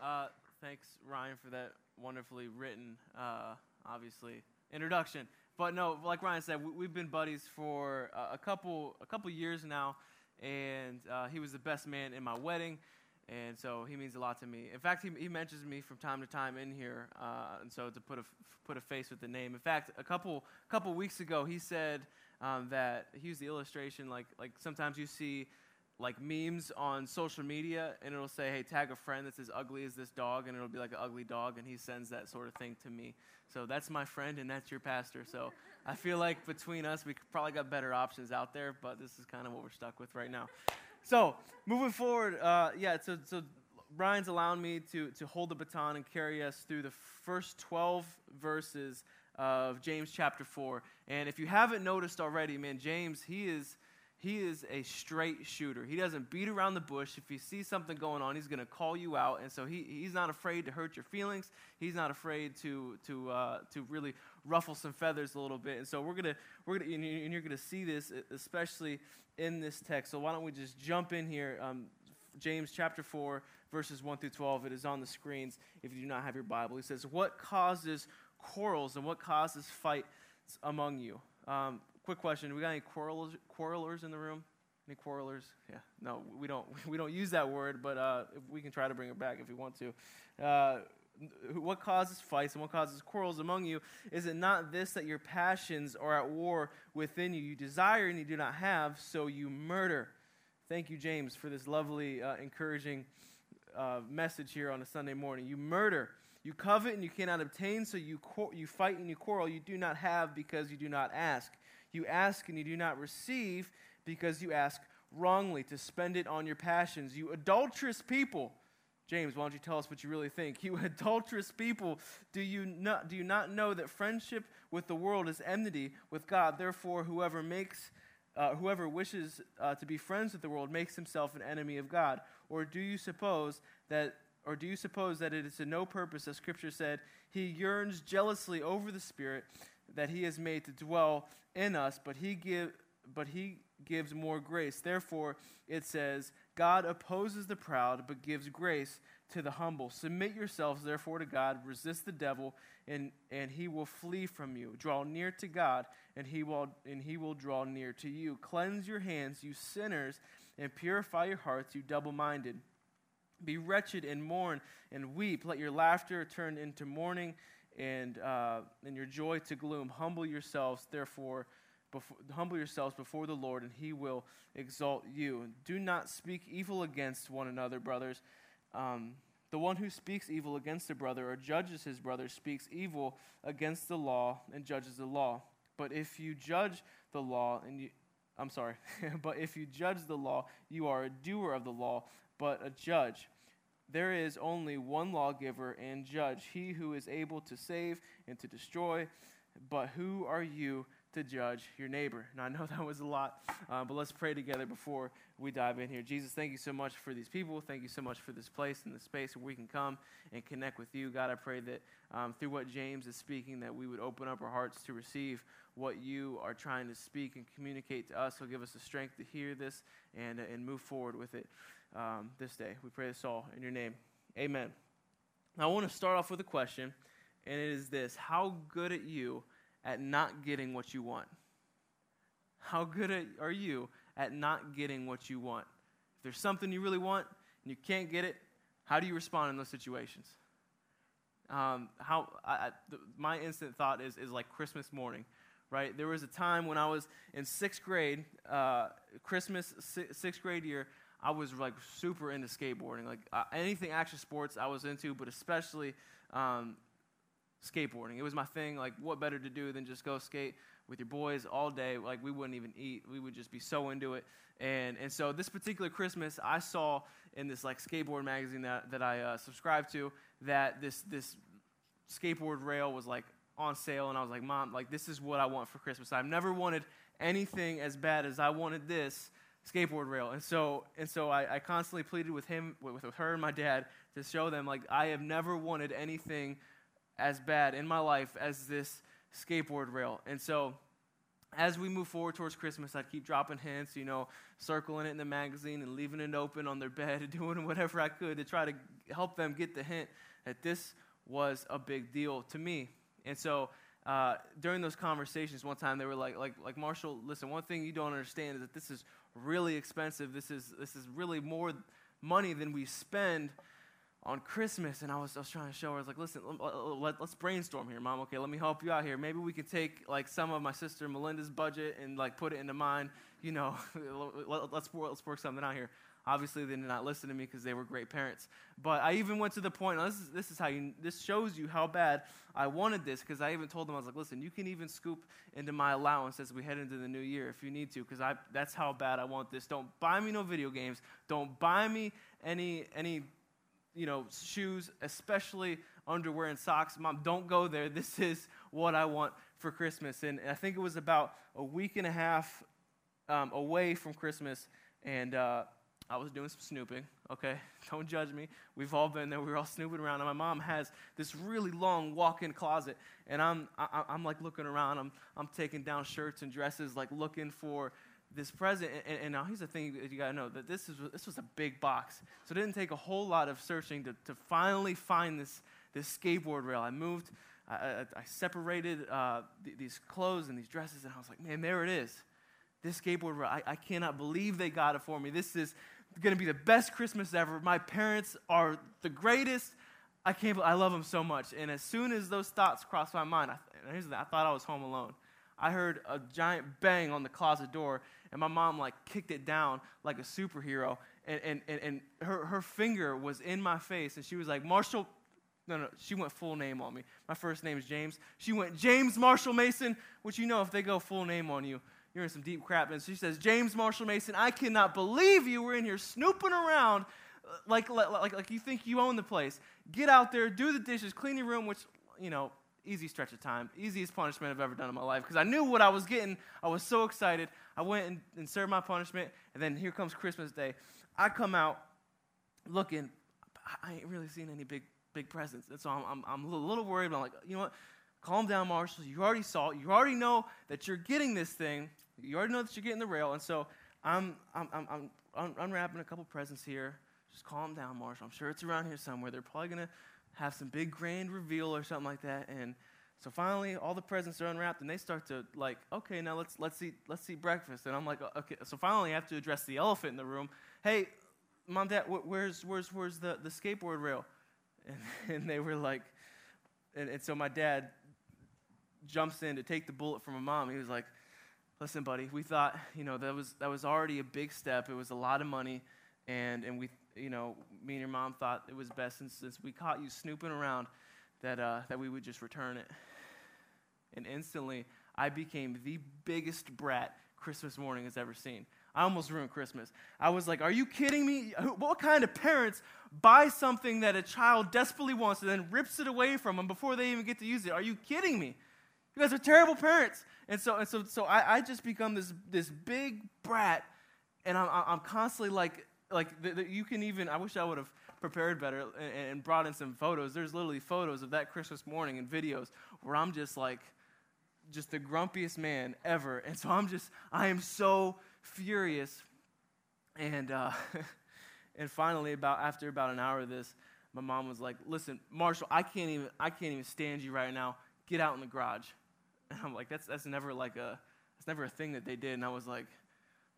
Uh, thanks, Ryan, for that wonderfully written, uh, obviously, introduction. But no, like Ryan said, we, have been buddies for uh, a couple a couple years now, and uh, he was the best man in my wedding, and so he means a lot to me. In fact, he, he mentions me from time to time in here, uh, and so to put a put a face with the name. In fact, a couple couple weeks ago, he said um, that he used the illustration like like sometimes you see like memes on social media and it'll say, hey, tag a friend that's as ugly as this dog, and it'll be like an ugly dog, and he sends that sort of thing to me. So that's my friend, and that's your pastor. So I feel like between us, we probably got better options out there, but this is kind of what we're stuck with right now. So moving forward, uh, yeah, so, so Brian's allowing me to, to hold the baton and carry us through the first 12 verses of James chapter 4. And if you haven't noticed already, man, James, he is he is a straight shooter. He doesn't beat around the bush. If he sees something going on, he's going to call you out. And so he, he's not afraid to hurt your feelings. He's not afraid to, to, uh, to really ruffle some feathers a little bit. And so we're going to, we're gonna, and you're going to see this, especially in this text. So why don't we just jump in here? Um, James chapter 4, verses 1 through 12. It is on the screens if you do not have your Bible. He says, What causes quarrels and what causes fights among you? Um, quick question: We got any quarrelers, quarrelers in the room? Any quarrelers? Yeah. No, we don't. We don't use that word, but uh, we can try to bring it back if we want to. Uh, what causes fights and what causes quarrels among you? Is it not this that your passions are at war within you? You desire and you do not have, so you murder. Thank you, James, for this lovely, uh, encouraging uh, message here on a Sunday morning. You murder. You covet and you cannot obtain, so you, you fight and you quarrel. You do not have because you do not ask. You ask and you do not receive because you ask wrongly to spend it on your passions. You adulterous people. James, why don't you tell us what you really think? You adulterous people, do you not, do you not know that friendship with the world is enmity with God? Therefore, whoever makes uh, whoever wishes uh, to be friends with the world makes himself an enemy of God. Or do you suppose that or do you suppose that it is to no purpose, as Scripture said, he yearns jealously over the Spirit that he has made to dwell in us, but he give but he gives more grace. Therefore, it says, God opposes the proud, but gives grace to the humble. Submit yourselves, therefore, to God. Resist the devil, and, and he will flee from you. Draw near to God, and he, will, and he will draw near to you. Cleanse your hands, you sinners, and purify your hearts, you double minded. Be wretched and mourn and weep. Let your laughter turn into mourning and, uh, and your joy to gloom. Humble yourselves, therefore, before, humble yourselves before the Lord, and he will exalt you. Do not speak evil against one another, brothers. Um, the one who speaks evil against a brother or judges his brother speaks evil against the law and judges the law. But if you judge the law and you, I'm sorry, but if you judge the law, you are a doer of the law, but a judge. There is only one lawgiver and judge, he who is able to save and to destroy. But who are you to judge your neighbor? And I know that was a lot, uh, but let's pray together before we dive in here. Jesus, thank you so much for these people. Thank you so much for this place and the space where we can come and connect with you. God, I pray that um, through what James is speaking, that we would open up our hearts to receive what you are trying to speak and communicate to us. So give us the strength to hear this and, uh, and move forward with it um, this day. We pray this all in your name. Amen. Now, I want to start off with a question, and it is this How good at you at not getting what you want? How good are you at not getting what you want? If there's something you really want and you can't get it, how do you respond in those situations? Um, how I, I, the, my instant thought is is like Christmas morning, right? There was a time when I was in sixth grade, uh, Christmas sixth grade year. I was like super into skateboarding, like uh, anything action sports I was into, but especially um, skateboarding. It was my thing. Like, what better to do than just go skate with your boys all day? Like, we wouldn't even eat. We would just be so into it. And and so this particular Christmas, I saw in this like skateboard magazine that that I uh, subscribed to that this this skateboard rail was like on sale, and I was like, Mom, like this is what I want for Christmas. I've never wanted anything as bad as I wanted this skateboard rail. And so, and so I, I constantly pleaded with him, with, with her and my dad to show them, like, I have never wanted anything as bad in my life as this skateboard rail. And so as we move forward towards Christmas, I'd keep dropping hints, you know, circling it in the magazine and leaving it open on their bed and doing whatever I could to try to help them get the hint that this was a big deal to me. And so uh, during those conversations, one time they were like, like, like Marshall, listen, one thing you don't understand is that this is really expensive. This is, this is really more money than we spend on Christmas, and I was, I was trying to show her, I was like, listen, let, us brainstorm here, mom. Okay, let me help you out here. Maybe we could take like some of my sister Melinda's budget and like put it into mine. You know, let, let's, let's work something out here. Obviously, they did not listen to me because they were great parents. But I even went to the point, this is, this is how you, this shows you how bad I wanted this because I even told them, I was like, listen, you can even scoop into my allowance as we head into the new year if you need to because I that's how bad I want this. Don't buy me no video games. Don't buy me any, any you know, shoes, especially underwear and socks. Mom, don't go there. This is what I want for Christmas. And I think it was about a week and a half um, away from Christmas, and uh, I was doing some snooping. Okay, don't judge me. We've all been there. We were all snooping around, and my mom has this really long walk-in closet, and I'm I, I'm like looking around. I'm I'm taking down shirts and dresses, like looking for this present, and, and, now here's the thing you gotta know that this is this was a big box, so it didn't take a whole lot of searching to, to finally find this this skateboard rail. I moved, I, I, I separated uh, th- these clothes and these dresses, and I was like, man, there it is, this skateboard rail. I, I cannot believe they got it for me. This is gonna be the best Christmas ever. My parents are the greatest. I can't. I love them so much. And as soon as those thoughts crossed my mind, I, here's I thought I was home alone. I heard a giant bang on the closet door, and my mom like kicked it down like a superhero. And, and, and, and her, her finger was in my face, and she was like, Marshall, no, no, she went full name on me. My first name is James. She went, James Marshall Mason, which you know, if they go full name on you, you're in some deep crap. And she says, James Marshall Mason, I cannot believe you were in here snooping around uh, like, like, like, like you think you own the place. Get out there, do the dishes, clean your room, which, you know, easy stretch of time, easiest punishment I've ever done in my life because I knew what I was getting. I was so excited. I went and, and served my punishment, and then here comes Christmas Day. I come out looking, I ain't really seen any big big presents, and so I'm, I'm, I'm a little worried. But I'm like, you know what? Calm down, Marshall. You already saw it. You already know that you're getting this thing. You already know that you're getting the rail, and so I'm I'm I'm, I'm unwrapping a couple presents here. Just calm down, Marshall. I'm sure it's around here somewhere. They're probably gonna have some big grand reveal or something like that. And so finally, all the presents are unwrapped, and they start to like, okay, now let's let's eat let's eat breakfast. And I'm like, okay. So finally, I have to address the elephant in the room. Hey, mom, dad, where's where's where's the the skateboard rail? And, and they were like, and, and so my dad jumps in to take the bullet from my mom. He was like, listen, buddy, we thought you know that was that was already a big step. It was a lot of money, and and we you know, me and your mom thought it was best since, since we caught you snooping around that, uh, that we would just return it. And instantly, I became the biggest brat Christmas morning has ever seen. I almost ruined Christmas. I was like, Are you kidding me? What kind of parents buy something that a child desperately wants and then rips it away from them before they even get to use it? Are you kidding me? You guys are terrible parents. And so, and so, so I, I just become this, this big brat, and I'm, I'm constantly like like the, the, you can even i wish i would have prepared better and, and, brought in some photos there's literally photos of that christmas morning and videos where i'm just like just the grumpiest man ever. And so i'm just i am so furious. And uh, and finally about after about an hour of this my mom was like listen marshall i can't even i can't even stand you right now. Get out in the garage. And i'm like that's that's never like a that's never a thing that they did. And i was like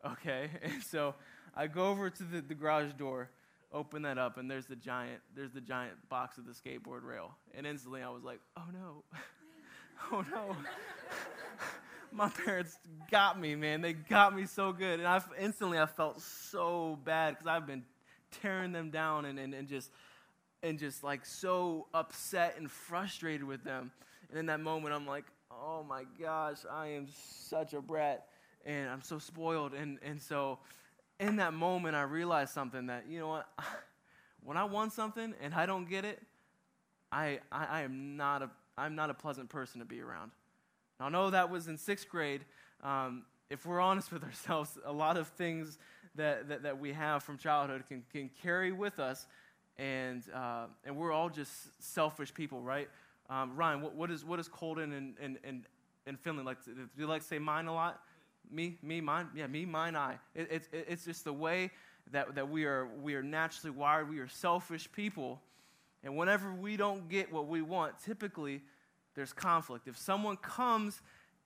okay. And so I go over to the, the garage door, open that up, and there's the giant, there's the giant box of the skateboard rail. And instantly I was like, oh no. oh no. My parents got me, man. They got me so good. And I instantly I felt so bad because I've been tearing them down and, and, and just and just like so upset and frustrated with them. And in that moment, I'm like, oh my gosh, I am such a brat and I'm so spoiled. And, and so in that moment, I realized something that, you know what, when I want something and I don't get it, I, I, I am not a, I'm not a pleasant person to be around. Now, I know that was in sixth grade. Um, if we're honest with ourselves, a lot of things that, that, that we have from childhood can, can carry with us, and, uh, and we're all just selfish people, right? Um, Ryan, what, what, is, what is Colton and, and, and in Finland like do you like to say mine a lot? Me, me, mine. Yeah, me, mine, I. It, it, it's just the way that, that we, are, we are naturally wired. We are selfish people. And whenever we don't get what we want, typically there's conflict. If someone comes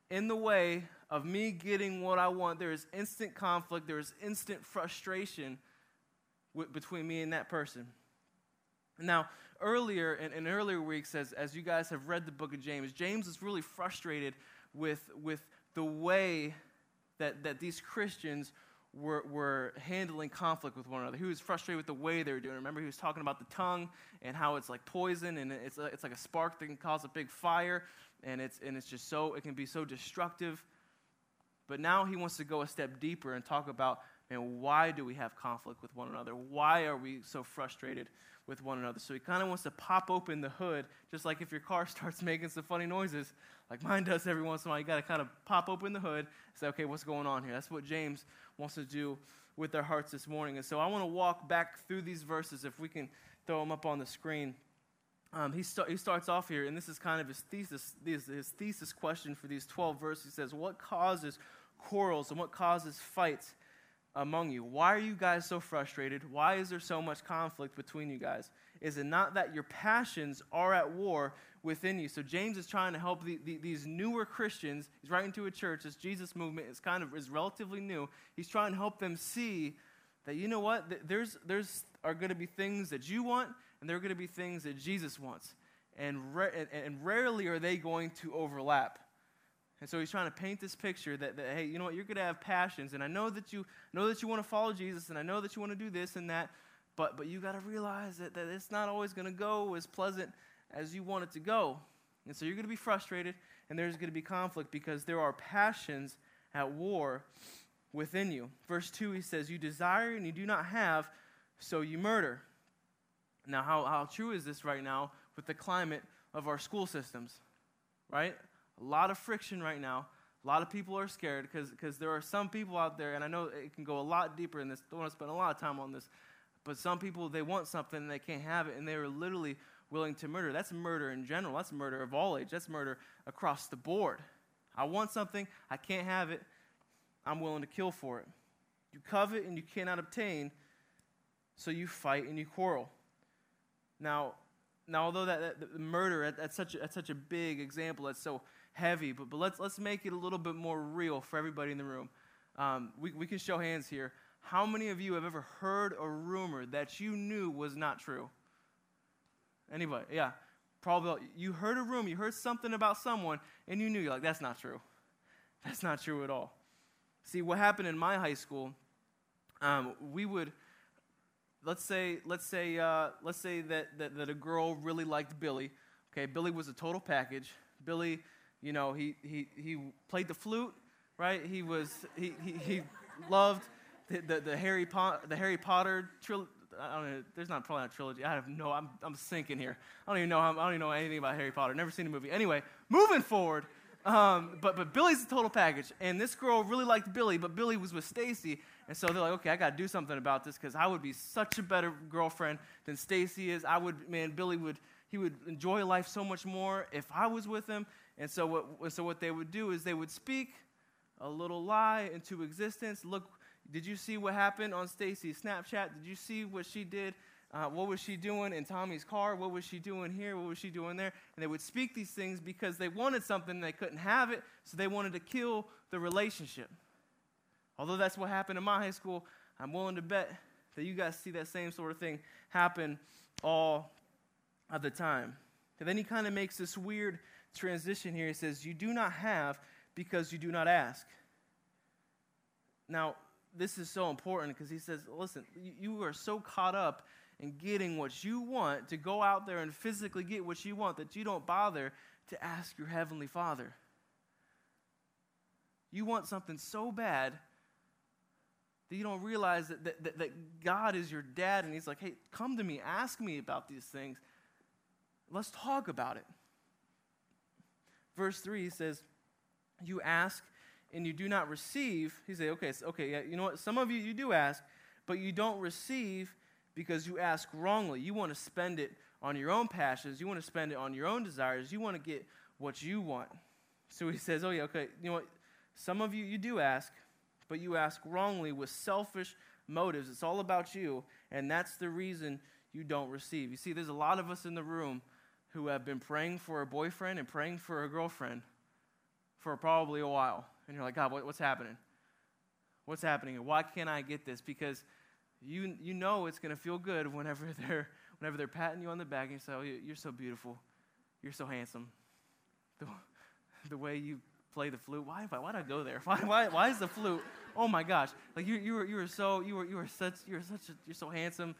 in the way of me getting what I want, there is instant conflict, there is instant frustration w- between me and that person. Now, earlier in, in earlier weeks, as, as you guys have read the book of James, James is really frustrated with, with the way that, that these Christians were, were handling conflict with one another. He was frustrated with the way they were doing. Remember, he was talking about the tongue and how it's like poison and it's, it's like a spark that can cause a big fire and it's, and it's just so, it can be so destructive. But now he wants to go a step deeper and talk about, man, why do we have conflict with one another? Why are we so frustrated with one another? So he kind of wants to pop open the hood, just like if your car starts making some funny noises, like mine does every once in a while. You got to kind of pop open the hood, and say, okay, what's going on here? That's what James wants to do with their hearts this morning. And so I want to walk back through these verses, if we can throw them up on the screen. Um, he, st- he starts off here, and this is kind of his thesis, his, his thesis question for these 12 verses. He says, What causes quarrels and what causes fights among you? Why are you guys so frustrated? Why is there so much conflict between you guys? Is it not that your passions are at war within you? So James is trying to help the, the, these newer Christians. He's writing to a church. This Jesus movement is kind of is relatively new. He's trying to help them see that you know what? There's there's are going to be things that you want, and there are going to be things that Jesus wants, and, and, and rarely are they going to overlap. And so he's trying to paint this picture that, that hey, you know what, you're going to have passions, and I know that you know that you want to follow Jesus, and I know that you want to do this and that, but but you got to realize that, that it's not always going to go as pleasant as you want it to go. And so you're going to be frustrated, and there's going to be conflict because there are passions at war within you. Verse 2, he says, You desire and you do not have, so you murder. Now, how, how true is this right now with the climate of our school systems? Right? A lot of friction right now. A lot of people are scared because there are some people out there, and I know it can go a lot deeper in this. Don't want to spend a lot of time on this. But some people, they want something and they can't have it, and they are literally willing to murder. That's murder in general. That's murder of all age. That's murder across the board. I want something, I can't have it, I'm willing to kill for it. You covet and you cannot obtain, so you fight and you quarrel. Now, now although that, that, murder, that's such, a, that's such a big example, that's so heavy, but, but let's, let's make it a little bit more real for everybody in the room. Um, we, we can show hands here. How many of you have ever heard a rumor that you knew was not true? Anybody? Yeah. Probably you heard a rumor, you heard something about someone, and you knew you're like, that's not true. That's not true at all. See, what happened in my high school, um, we would let's say let's say uh, let's say that, that that a girl really liked Billy. Okay, Billy was a total package. Billy, you know, he he he played the flute, right? He was he he, he loved the, the, the Harry po- the Harry Potter trilogy. I don't know. There's not probably not a trilogy. I have no. I'm I'm sinking here. I don't even know. I don't even know anything about Harry Potter. Never seen a movie. Anyway, moving forward. Um, but but Billy's a total package, and this girl really liked Billy, but Billy was with Stacy, and so they're like, okay, I got to do something about this because I would be such a better girlfriend than Stacy is. I would, man, Billy would he would enjoy life so much more if I was with him. And so what so what they would do is they would speak a little lie into existence. Look, did you see what happened on Stacy's Snapchat? Did you see what she did uh, what was she doing in Tommy's car? What was she doing here? What was she doing there? And they would speak these things because they wanted something they couldn't have it, so they wanted to kill the relationship. Although that's what happened in my high school, I'm willing to bet that you guys see that same sort of thing happen all of the time. And then he kind of makes this weird transition here. He says, You do not have because you do not ask. Now, this is so important because he says, Listen, you are so caught up in getting what you want, to go out there and physically get what you want, that you don't bother to ask your Heavenly Father. You want something so bad that you don't realize that, that, that, God is your dad and He's like, hey, come to me, ask me about these things. Let's talk about it. Verse 3 he says, You ask and you do not receive. He says, okay, okay, yeah, you know what? Some of you, you do ask, but you don't receive because you ask wrongly. You want to spend it on your own passions, you want to spend it on your own desires, you want to get what you want. So he says, Oh, yeah, okay. You know what? Some of you, you do ask, but you ask wrongly with selfish motives. It's all about you, and that's the reason you don't receive. You see, there's a lot of us in the room who have been praying for a boyfriend and praying for a girlfriend for probably a while. And you're like, God, what, what's happening? What's happening? Why can't I get this? Because you, you know it's going to feel good whenever they're, whenever they're patting you on the back and you say, oh, you're so beautiful. You're so handsome. The, the way you play the flute. Why, why, why did I go there? Why, why, why is the flute? Oh my gosh. Like you, you were, you were so, you were, you were such, you were such, a, you're so handsome.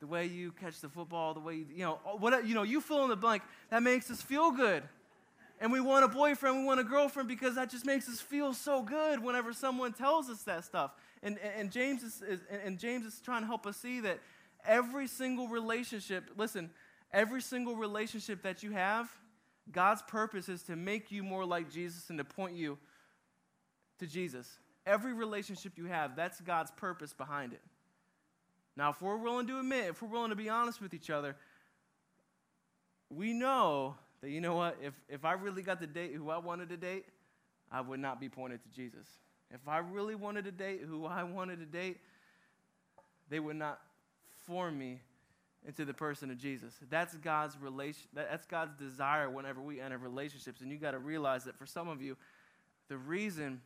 The way you catch the football, the way you, you know, what, you know, you fill in the blank. That makes us feel good. And we want a boyfriend, we want a girlfriend because that just makes us feel so good whenever someone tells us that stuff. And, and, James is, is, and James is trying to help us see that every single relationship, listen, every single relationship that you have, God's purpose is to make you more like Jesus and to point you to Jesus. Every relationship you have, that's God's purpose behind it. Now, if we're willing to admit, if we're willing to be honest with each other, we know that, you know what, if, if I really got to date who I wanted to date, I would not be pointed to Jesus. If I really wanted to date who I wanted to date, they would not form me into the person of Jesus. That's God's relation that's God's desire whenever we enter relationships. And you got to realize that for some of you, the reason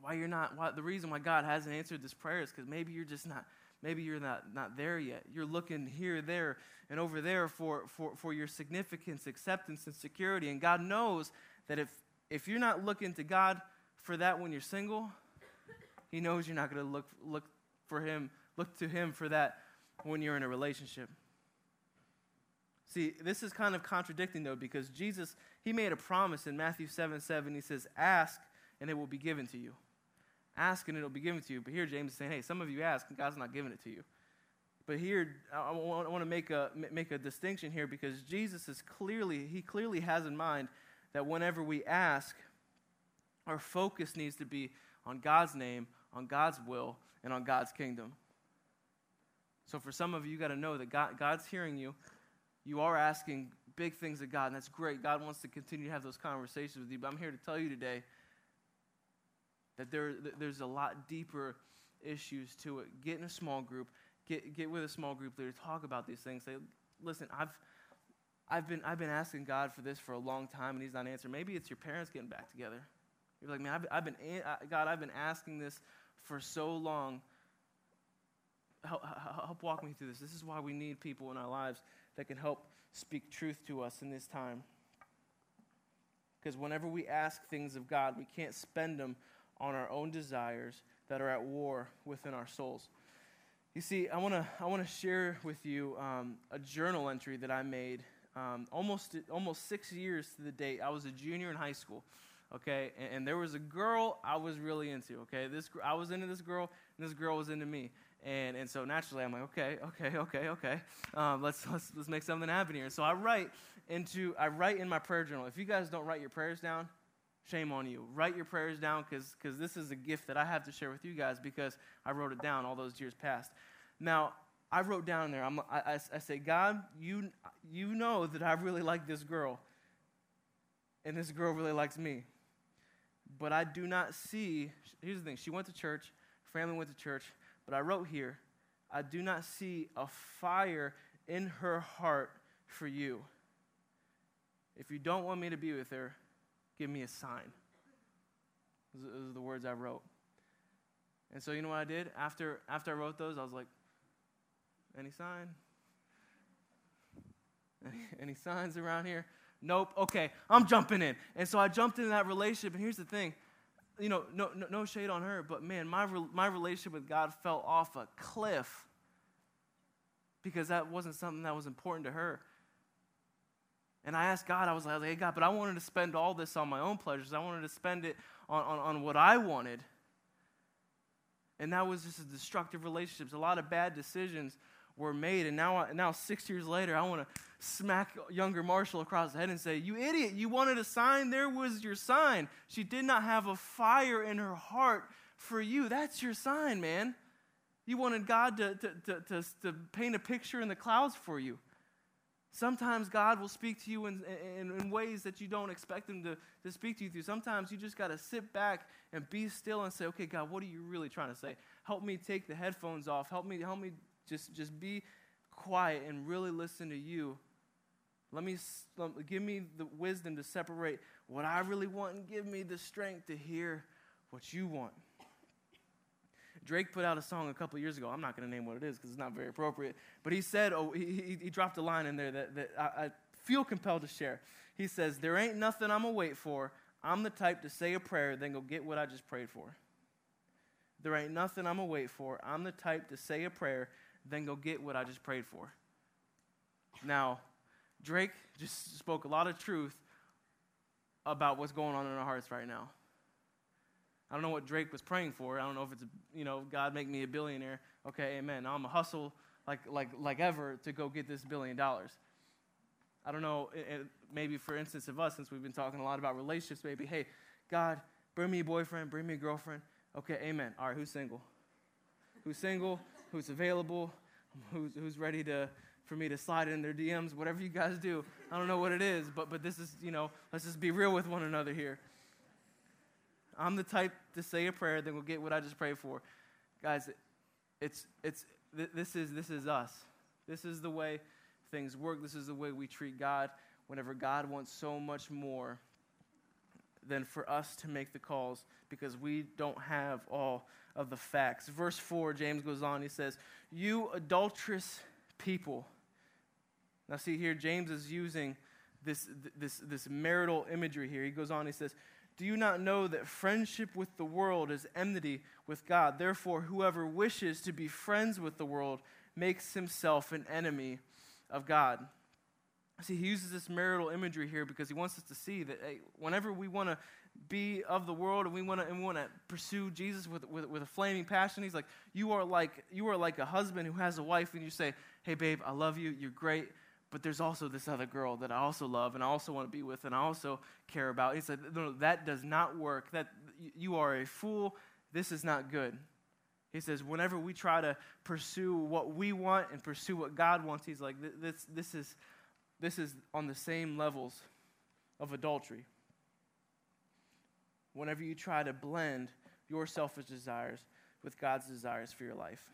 why you're not why, the reason why God hasn't answered this prayer is because maybe you're just not maybe you're not, not there yet. You're looking here, there, and over there for, for, for your significance, acceptance, and security. And God knows that if, if you're not looking to God for that when you're single, He knows you're not going to look, look for Him, look to Him for that when you're in a relationship. See, this is kind of contradicting though, because Jesus, He made a promise in Matthew 7 7. He says, Ask, and it will be given to you. Ask and it'll be given to you. But here James is saying, hey, some of you ask and God's not giving it to you. But here, I want, to make a, make a distinction here because Jesus is clearly, he clearly has in mind that whenever we ask, our focus needs to be on God's name, on God's will, and on God's kingdom. So for some of you, you got to know that God, God's hearing you. You are asking big things of God, and that's great. God wants to continue to have those conversations with you. But I'm here to tell you today that there, there's a lot deeper issues to it. Get in a small group, get, get with a small group leader, talk about these things. Say, listen, I've, I've, been, I've been asking God for this for a long time and He's not answering. Maybe it's your parents getting back together. You're like, man, I've, I've been, God, I've been asking this for so long. Help, help walk me through this. This is why we need people in our lives that can help speak truth to us in this time. Because whenever we ask things of God, we can't spend them on our own desires that are at war within our souls. You see, I want to I wanna share with you um, a journal entry that I made um, almost, almost six years to the date. I was a junior in high school, okay? And, and, there was a girl I was really into, okay? This, I was into this girl, and this girl was into me. And, and so naturally, I'm like, okay, okay, okay, okay. Um, let's, let's, let's make something happen here. So I write into, I write in my prayer journal. If you guys don't write your prayers down, shame on you. Write your prayers down because this is a gift that I have to share with you guys because I wrote it down all those years past. Now, I wrote down there, I'm, I, I say, God, you, you know that I really like this girl, and this girl really likes me. But I do not see, here's the thing, she went to church, family went to church, but I wrote here, I do not see a fire in her heart for you. If you don't want me to be with her, give me a sign. Those are the words I wrote. And so you know what I did? After, after I wrote those, I was like, any sign? Any, signs around here? Nope. Okay, I'm jumping in. And so I jumped into that relationship. And here's the thing you know, no, no, no shade on her, but man, my, my relationship with God fell off a cliff because that wasn't something that was important to her. And I asked God, I was like, hey, God, but I wanted to spend all this on my own pleasures. I wanted to spend it on, on, on what I wanted. And that was just a destructive relationships. A lot of bad decisions were made. And now, now six years later, I want to smack younger Marshall across the head and say, You idiot, you wanted a sign? There was your sign. She did not have a fire in her heart for you. That's your sign, man. You wanted God to, to, to, to, to paint a picture in the clouds for you. Sometimes God will speak to you in, in, in, ways that you don't expect Him to, to speak to you through. Sometimes you just got to sit back and be still and say, okay, God, what are you really trying to say? Help me take the headphones off. Help me, help me just, just be quiet and really listen to you. Let me give me the wisdom to separate what I really want and give me the strength to hear what you want. Drake put out a song a couple years ago. I'm not going to name what it is because it's not very appropriate. But he said, oh, he, he, dropped a line in there that, that I, I feel compelled to share. He says, There ain't nothing I'm going to wait for. I'm the type to say a prayer, then go get what I just prayed for. There ain't nothing I'm going to wait for. I'm the type to say a prayer, then go get what I just prayed for. Now, Drake just spoke a lot of truth about what's going on in our hearts right now. I don't know what Drake was praying for. I don't know if it's, you know, God make me a billionaire. Okay, amen. Now I'm to hustle like, like, like ever to go get this billion dollars. I don't know, it, it, maybe for instance of us, since we've been talking a lot about relationships, maybe, hey, God, bring me a boyfriend, bring me a girlfriend. Okay, amen. All right, who's single? Who's single? Who's available? Who's, who's ready to, for me to slide in their DMs? Whatever you guys do. I don't know what it is, but, but this is, you know, let's just be real with one another here. I'm the type to say a prayer, then we'll get what I just prayed for. Guys, it's, it's, this, is, this is us. This is the way things work. This is the way we treat God whenever God wants so much more than for us to make the calls because we don't have all of the facts. Verse 4, James goes on, he says, You adulterous people. Now, see here, James is using this, this, this marital imagery here. He goes on, he says, do you not know that friendship with the world is enmity with God? Therefore, whoever wishes to be friends with the world makes himself an enemy of God. See, he uses this marital imagery here because he wants us to see that hey, whenever we want to be of the world and we want to pursue Jesus with, with, with a flaming passion, he's like, you are like you are like a husband who has a wife, and you say, Hey babe, I love you, you're great, but there's also this other girl that I also love and I also want to be with and I also care about. He said, no, that does not work. That you are a fool. This is not good. He says, whenever we try to pursue what we want and pursue what God wants, he's like, this, this, is, this is on the same levels of adultery. Whenever you try to blend your selfish desires with God's desires for your life.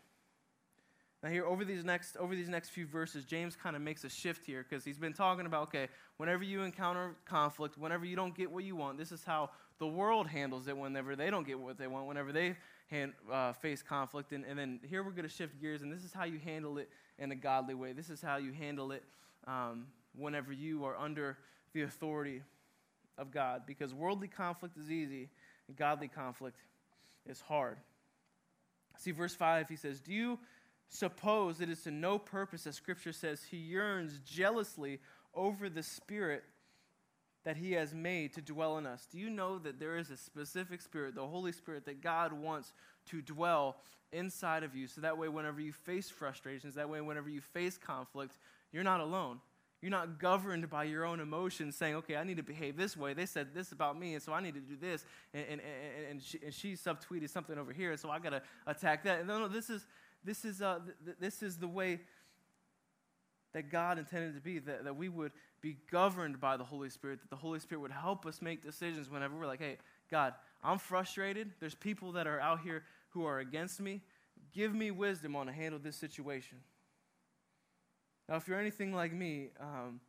Now here over these next over these next few verses, James kind of makes a shift here because he's been talking about okay, whenever you encounter conflict, whenever you don't get what you want, this is how the world handles it. Whenever they don't get what they want, whenever they hand, uh, face conflict, and, and then here we're going to shift gears, and this is how you handle it in a godly way. This is how you handle it um, whenever you are under the authority of God, because worldly conflict is easy, and godly conflict is hard. See, verse five, he says, "Do you?" Suppose it is to no purpose, as Scripture says, he yearns jealously over the Spirit that he has made to dwell in us. Do you know that there is a specific Spirit, the Holy Spirit, that God wants to dwell inside of you? So that way, whenever you face frustrations, that way, whenever you face conflict, you're not alone. You're not governed by your own emotions saying, okay, I need to behave this way. They said this about me, and so I need to do this. And, and, and, and she, and she subtweeted something over here, so I got to attack that. No, no, this is, this is, uh, th- this is the way that God intended to be, that, that we would be governed by the Holy Spirit, that the Holy Spirit would help us make decisions whenever we're like, hey, God, I'm frustrated. There's people that are out here who are against me. Give me wisdom on how to handle this situation. Now, if you're anything like me, um,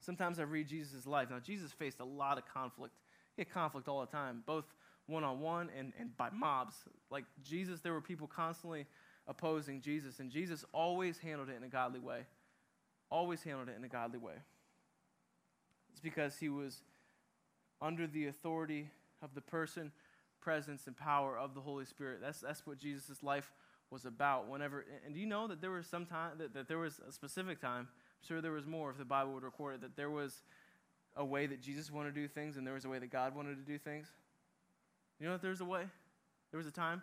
sometimes I read Jesus' life. Now, Jesus faced a lot of conflict. He had conflict all the time, both one on one and by mobs. Like Jesus, there were people constantly opposing Jesus. And Jesus always handled it in a godly way. Always handled it in a godly way. It's because he was under the authority of the person, presence, and power of the Holy Spirit. That's, that's what Jesus' life was about. Whenever, and do you know that there was some time, that, that there was a specific time, I'm sure there was more if the Bible would record it, that there was a way that Jesus wanted to do things and there was a way that God wanted to do things? You know that there's a way? There was a time?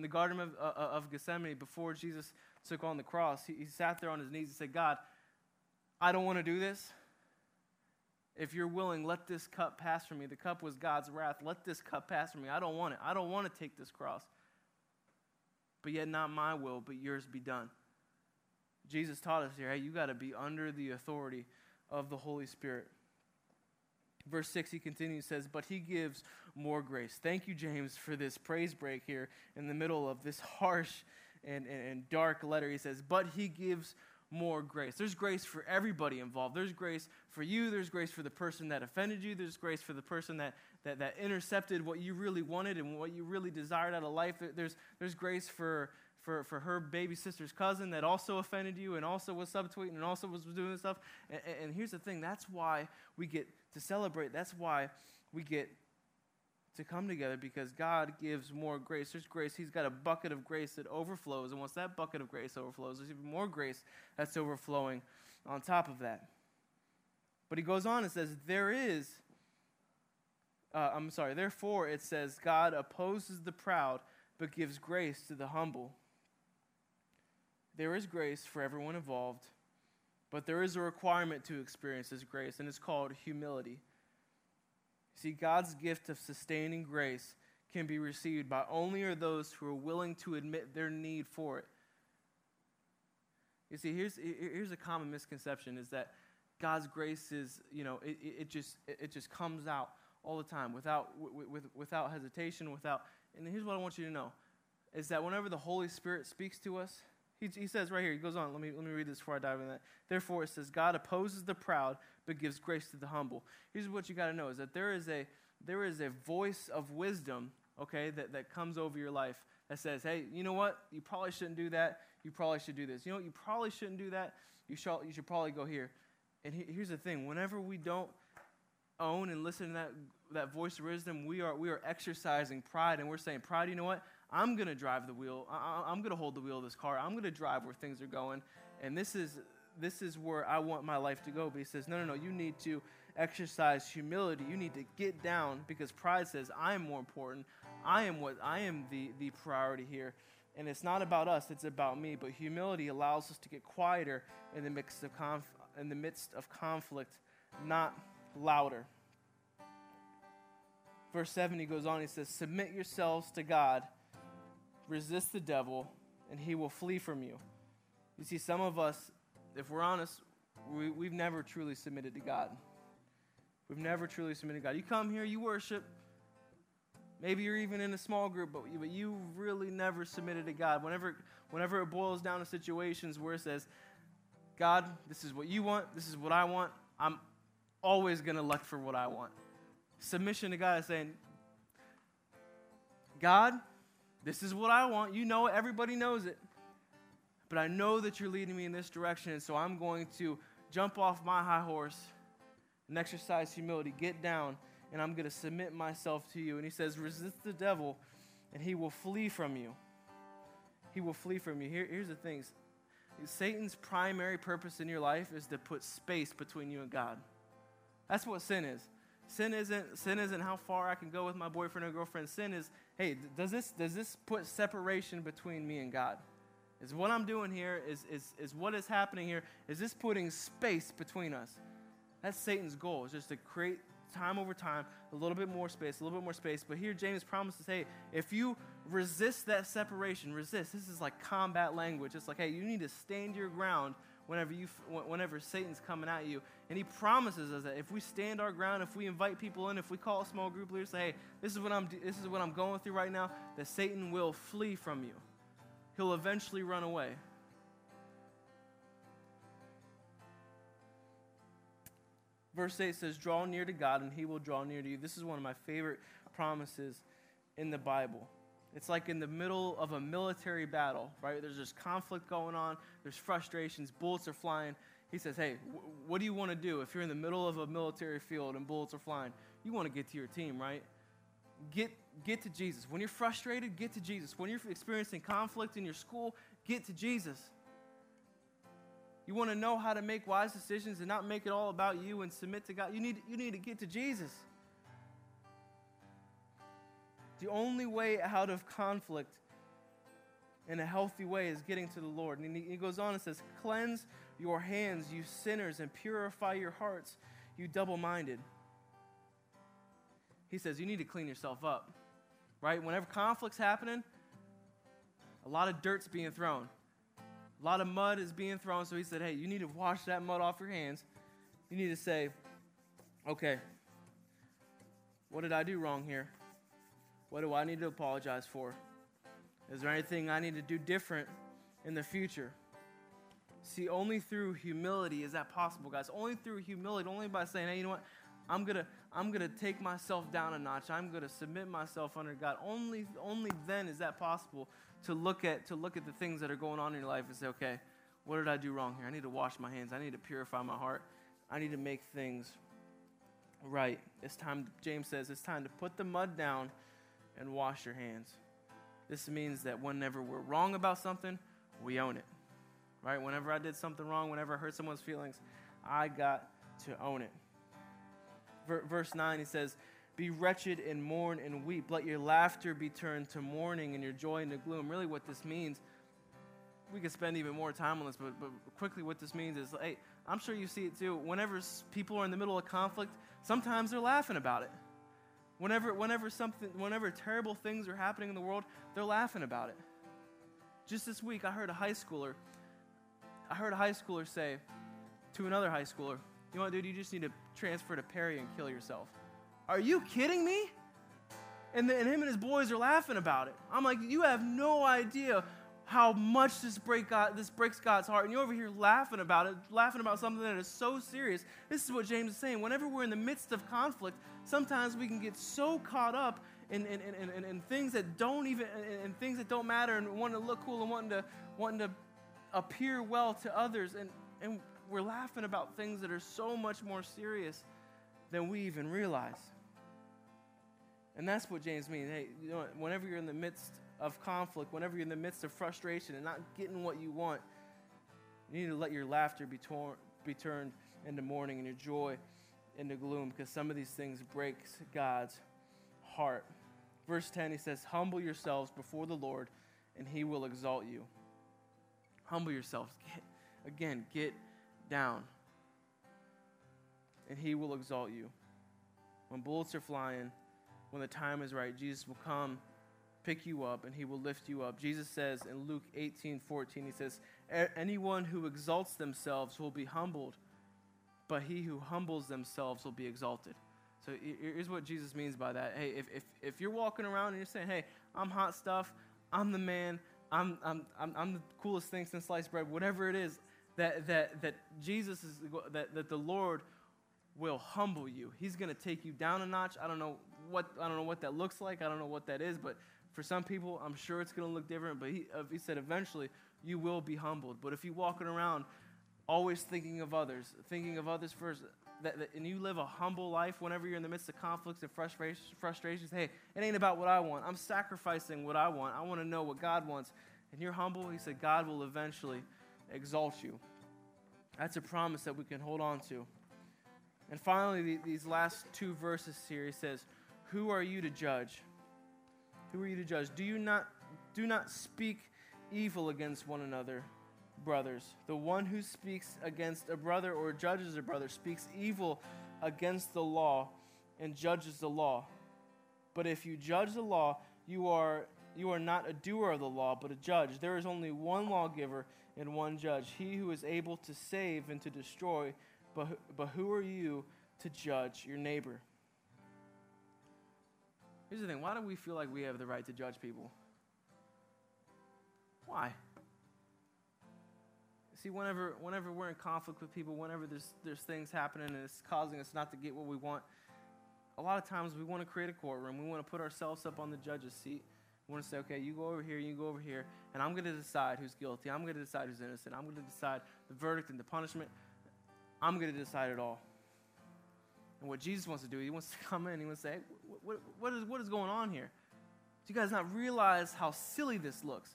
In the Garden of, uh, uh, of Gethsemane before Jesus took on the cross, he, he sat there on his knees and said, God, I don't want to do this. If you're willing, let this cup pass from me. The cup was God's wrath. Let this cup pass from me. I don't want it. I don't want to take this cross. But yet, not my will, but yours be done. Jesus taught us here, hey, you got to be under the authority of the Holy Spirit. Verse 6, he continues, says, But he gives more grace. Thank you, James, for this praise break here in the middle of this harsh and, and, and dark letter. He says, But he gives more grace. There's grace for everybody involved. There's grace for you. There's grace for the person that offended you. There's grace for the person that, that, that intercepted what you really wanted and what you really desired out of life. There's, there's grace for, for, for her baby sister's cousin that also offended you and also was subtweeting and also was doing stuff. And, and here's the thing that's why we get to celebrate. That's why we get to come together because God gives more grace. There's grace. He's got a bucket of grace that overflows. And once that bucket of grace overflows, there's even more grace that's overflowing on top of that. But he goes on and says, There is, uh, I'm sorry, therefore it says, God opposes the proud, but gives grace to the humble. There is grace for everyone involved, but there is a requirement to experience this grace, and it's called humility. See, God's gift of sustaining grace can be received by only are those who are willing to admit their need for it. You see, here's, here's a common misconception is that God's grace is, you know, it, it just, it just comes out all the time without, with, without hesitation, without, and here's what I want you to know, is that whenever the Holy Spirit speaks to us, he, he says right here, he goes on, let me, let me read this before I dive into that. Therefore, it says, God opposes the proud, but gives grace to the humble. Here's what you got to know is that there is a, there is a voice of wisdom, okay, that, that comes over your life that says, hey, you know what? You probably shouldn't do that. You probably should do this. You know what? You probably shouldn't do that. You should, you should probably go here. And he, here's the thing whenever we don't own and listen to that, that voice of wisdom, we are, we are exercising pride and we're saying, Pride, you know what? I'm going to drive the wheel. I, am going to hold the wheel of this car. I'm going to drive where things are going. And this is, this is where I want my life to go. But he says, no, no, no. You need to exercise humility. You need to get down because pride says, I am more important. I am what I am the, the priority here. And it's not about us, it's about me. But humility allows us to get quieter in the midst of, conf- in the midst of conflict, not louder. Verse 7, he goes on, he says, Submit yourselves to God resist the devil, and he will flee from you. You see, some of us, if we're honest, we, we've never truly submitted to God. We've never truly submitted to God. You come here, you worship. Maybe you're even in a small group, but, but you really never submitted to God. Whenever, whenever it boils down to situations where it says, God, this is what you want, this is what I want, I'm always going to look for what I want. Submission to God is saying, God, this is what I want. You know it. Everybody knows it. But I know that you're leading me in this direction, and so I'm going to jump off my high horse and exercise humility, get down, and I'm going to submit myself to you. And he says, resist the devil, and he will flee from you. He will flee from you. Here, here's the things Satan's primary purpose in your life is to put space between you and God. That's what sin is. Sin isn't sin isn't how far I can go with my boyfriend or girlfriend. Sin is, hey, does this does this put separation between me and God? Is what I'm doing here is is is what is happening here? Is this putting space between us? That's Satan's goal, is just to create time over time, a little bit more space, a little bit more space. But here James promises, hey, if you resist that separation, resist. This is like combat language. It's like, hey, you need to stand your ground whenever, you, whenever Satan's coming at you. And he promises us that if we stand our ground, if we invite people in, if we call a small group leader, say, hey, this is what I'm, this is what I'm going through right now, that Satan will flee from you. He'll eventually run away. Verse 8 says, Draw near to God, and he will draw near to you. This is one of my favorite promises in the Bible. It's like in the middle of a military battle, right? There's just conflict going on, there's frustrations, bullets are flying. He says, Hey, what do you want to do if you're in the middle of a military field and bullets are flying? You want to get to your team, right? Get, get to Jesus. When you're frustrated, get to Jesus. When you're experiencing conflict in your school, get to Jesus. You want to know how to make wise decisions and not make it all about you and submit to God? You need, you need to get to Jesus. The only way out of conflict in a healthy way is getting to the Lord. And he goes on and says, Cleanse your hands, you sinners, and purify your hearts, you double minded. He says, You need to clean yourself up, right? Whenever conflict's happening, a lot of dirt's being thrown. A lot of mud is being thrown, so he said, Hey, you need to wash that mud off your hands. You need to say, Okay, what did I do wrong here? What do I need to apologize for? Is there anything I need to do different in the future? See, only through humility is that possible, guys. Only through humility, only by saying, hey, you know what? I'm gonna, I'm gonna take myself down a notch. I'm gonna submit myself under God. Only, only then is that possible to look at, to look at the things that are going on in your life and say, okay, what did I do wrong here? I need to wash my hands. I need to purify my heart. I need to make things right. It's time, James says, it's time to put the mud down and wash your hands. This means that whenever we're wrong about something, we own it. Right? Whenever I did something wrong, whenever I hurt someone's feelings, I got to own it. Verse 9, he says, Be wretched and mourn and weep. Let your laughter be turned to mourning and your joy into gloom. Really, what this means, we could spend even more time on this, but, but quickly, what this means is hey, I'm sure you see it too. Whenever people are in the middle of conflict, sometimes they're laughing about it. Whenever, whenever, something, whenever terrible things are happening in the world, they're laughing about it. Just this week, I heard a high schooler, I heard a high schooler say to another high schooler, you know what, dude, you just need to transfer to Perry and kill yourself. Are you kidding me? And, the, and him and his boys are laughing about it. I'm like, you have no idea how much this, break God, this breaks God's heart. And you're over here laughing about it, laughing about something that is so serious. This is what James is saying. Whenever we're in the midst of conflict, sometimes we can get so caught up in, in, in, in, in things that don't even, in things that don't matter and wanting to look cool and wanting to, wanting to appear well to others. And, and we're laughing about things that are so much more serious than we even realize. And that's what James means. Hey, you know, whenever you're in the midst of conflict, whenever you're in the midst of frustration and not getting what you want, you need to let your laughter be, torn, be turned into mourning and your joy into gloom because some of these things breaks God's heart. Verse 10, he says, Humble yourselves before the Lord, and he will exalt you. Humble yourselves. Get, again, get down, and he will exalt you. When bullets are flying, when the time is right, Jesus will come pick you up and he will lift you up. Jesus says in Luke 18 14, he says, Anyone who exalts themselves will be humbled, but he who humbles themselves will be exalted. So here's what Jesus means by that. Hey, if, if, if you're walking around and you're saying, hey, I'm hot stuff, I'm the man, I'm, I'm, I'm, I'm the coolest thing since sliced bread, whatever it is, that, that, that Jesus is, that, that the Lord will humble you. He's going to take you down a notch. I don't know what, I don't know what that looks like. I don't know what that is, but for some people, I'm sure it's going to look different, but he, uh, he said eventually you will be humbled. But if you're walking around always thinking of others, thinking of others first, that, that, and you live a humble life whenever you're in the midst of conflicts and frustrations, frustrations, hey, it ain't about what I want. I'm sacrificing what I want. I want to know what God wants. And you're humble, he said, God will eventually exalt you. That's a promise that we can hold on to. And finally, the, these last two verses here, he says, Who are you to judge? Who are you to judge? Do you not do not speak evil against one another, brothers? The one who speaks against a brother or judges a brother speaks evil against the law and judges the law. But if you judge the law, you are you are not a doer of the law, but a judge. There is only one lawgiver and one judge, he who is able to save and to destroy. But, but who are you to judge your neighbor? Here's the thing why do we feel like we have the right to judge people? Why? See, whenever, whenever we're in conflict with people, whenever there's, there's things happening and it's causing us not to get what we want, a lot of times we want to create a courtroom. We want to put ourselves up on the judge's seat. We want to say, okay, you go over here, you go over here, and I'm going to decide who's guilty. I'm going to decide who's innocent. I'm going to decide the verdict and the punishment. I'm going to decide it all. And what Jesus wants to do, he wants to come in, he wants to say, what, what, is, what is going on here? Do you guys not realize how silly this looks?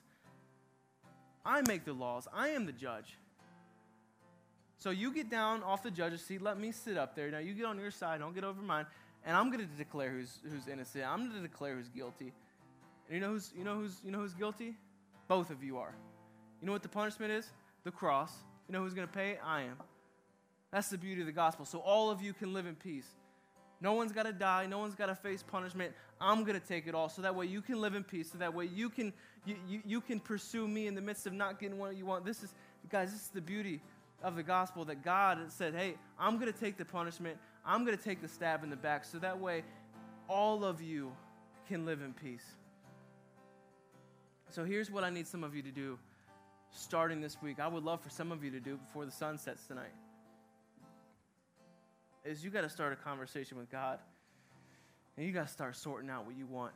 I make the laws, I am the judge. So you get down off the judge's seat, let me sit up there. Now you get on your side, don't get over mine, and I'm going to declare who's, who's innocent. I'm going to declare who's guilty. And you know who's, you know who's, you know who's guilty? Both of you are. You know what the punishment is? The cross. You know who's going to pay it? I am. That's the beauty of the gospel. So all of you can live in peace. No one's got to die. No one's got to face punishment. I'm going to take it all so that way you can live in peace. So that way you can, you, you, you can pursue me in the midst of not getting what you want. This is, Guys, this is the beauty of the gospel that God said, hey, I'm going to take the punishment, I'm going to take the stab in the back, so that way all of you can live in peace. So here's what I need some of you to do starting this week. I would love for some of you to do before the sun sets tonight. Is you got to start a conversation with God. And you got to start sorting out what you want.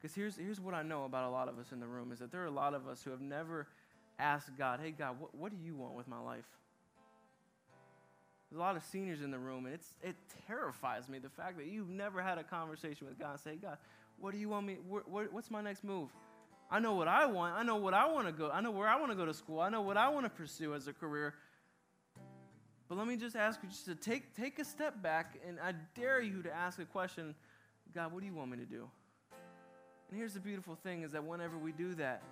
Because here's, here's what I know about a lot of us in the room is that there are a lot of us who have never asked God, hey, God, what, what do you want with my life? There's a lot of seniors in the room, and it's, it terrifies me the fact that you've never had a conversation with God and say, God, what do you want me? Wh- wh- what's my next move? I know what I want. I know what I want to go. I know where I want to go to school. I know what I want to pursue as a career. But let me just ask you just to take, take a step back, and I dare you to ask a question God, what do you want me to do? And here's the beautiful thing is that whenever we do that,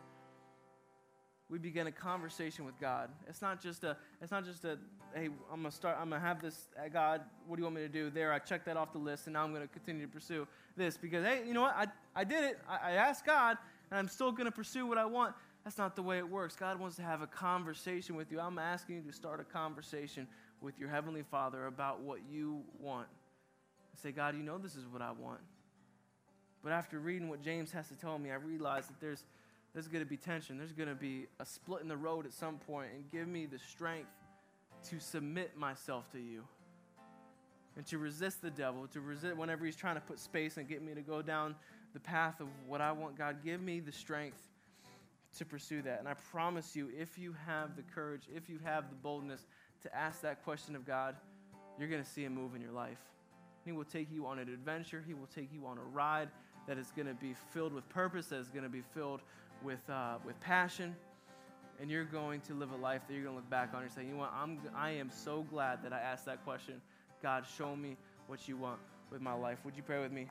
we begin a conversation with God. It's not just a, it's not just a, hey, I'm gonna start, I'm gonna have this, uh, God, what do you want me to do? There, I checked that off the list, and now I'm gonna continue to pursue this because, hey, you know what? I, I did it. I, I asked God, and I'm still gonna pursue what I want. That's not the way it works. God wants to have a conversation with you. I'm asking you to start a conversation with your Heavenly Father about what you want. Say, God, you know this is what I want. But after reading what James has to tell me, I realize that there's, there's going to be tension. There's going to be a split in the road at some point, and give me the strength to submit myself to you and to resist the devil, to resist whenever he's trying to put space and get me to go down the path of what I want. God, give me the strength to pursue that. And I promise you, if you have the courage, if you have the boldness to ask that question of God, you're going to see him move in your life. He will take you on an adventure, he will take you on a ride that is going to be filled with purpose, that is going to be filled with, uh, with passion. And you're going to live a life that you're going to look back on and say, you know what, I'm, I am so glad that I asked that question. God, show me what you want with my life. Would you pray with me?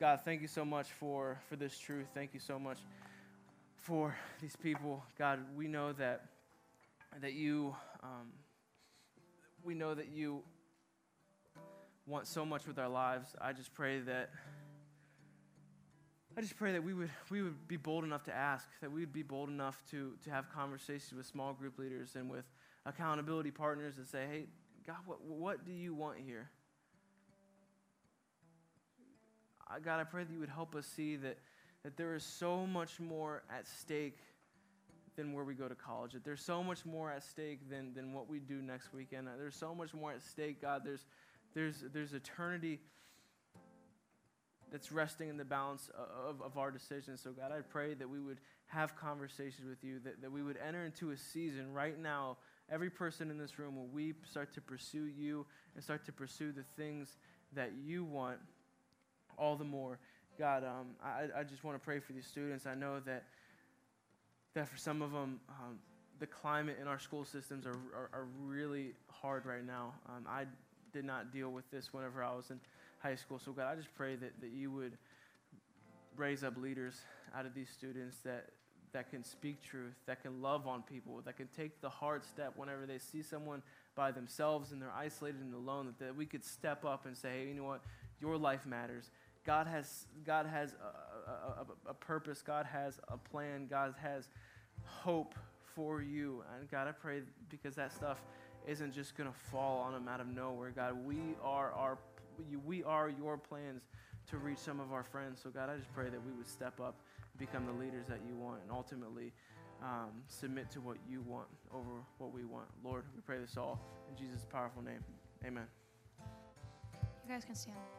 God, thank you so much for, for this truth. Thank you so much for these people. God, we know that, that you, um, we know that you want so much with our lives. I just pray that I just pray that we would, we would be bold enough to ask, that we would be bold enough to, to have conversations with small group leaders and with accountability partners and say, hey, God, what, what do you want here? God, I pray that you would help us see that, that there is so much more at stake than where we go to college. That there's so much more at stake than, than what we do next weekend. There's so much more at stake, God. There's, there's, there's eternity that's resting in the balance of, of our decisions. So, God, I pray that we would have conversations with you, that, that we would enter into a season right now, every person in this room, where we start to pursue you and start to pursue the things that you want all the more. God, um, I, I just want to pray for these students. I know that, that for some of them, um, the climate in our school systems are, are, are really hard right now. Um, I did not deal with this whenever I was in high school. So, God, I just pray that, that you would raise up leaders out of these students that, that can speak truth, that can love on people, that can take the hard step whenever they see someone by themselves and they're isolated and alone, that, that we could step up and say, hey, you know what? Your life matters. God has, God has a, a, purpose. God has a plan. God has hope for you. And God, I pray because that stuff isn't just going to fall on them out of nowhere. God, we are our we are your plans to reach some of our friends. So, God, I just pray that we would step up, become the leaders that you want, and ultimately um, submit to what you want over what we want. Lord, we pray this all in Jesus' powerful name. Amen. You guys can stand.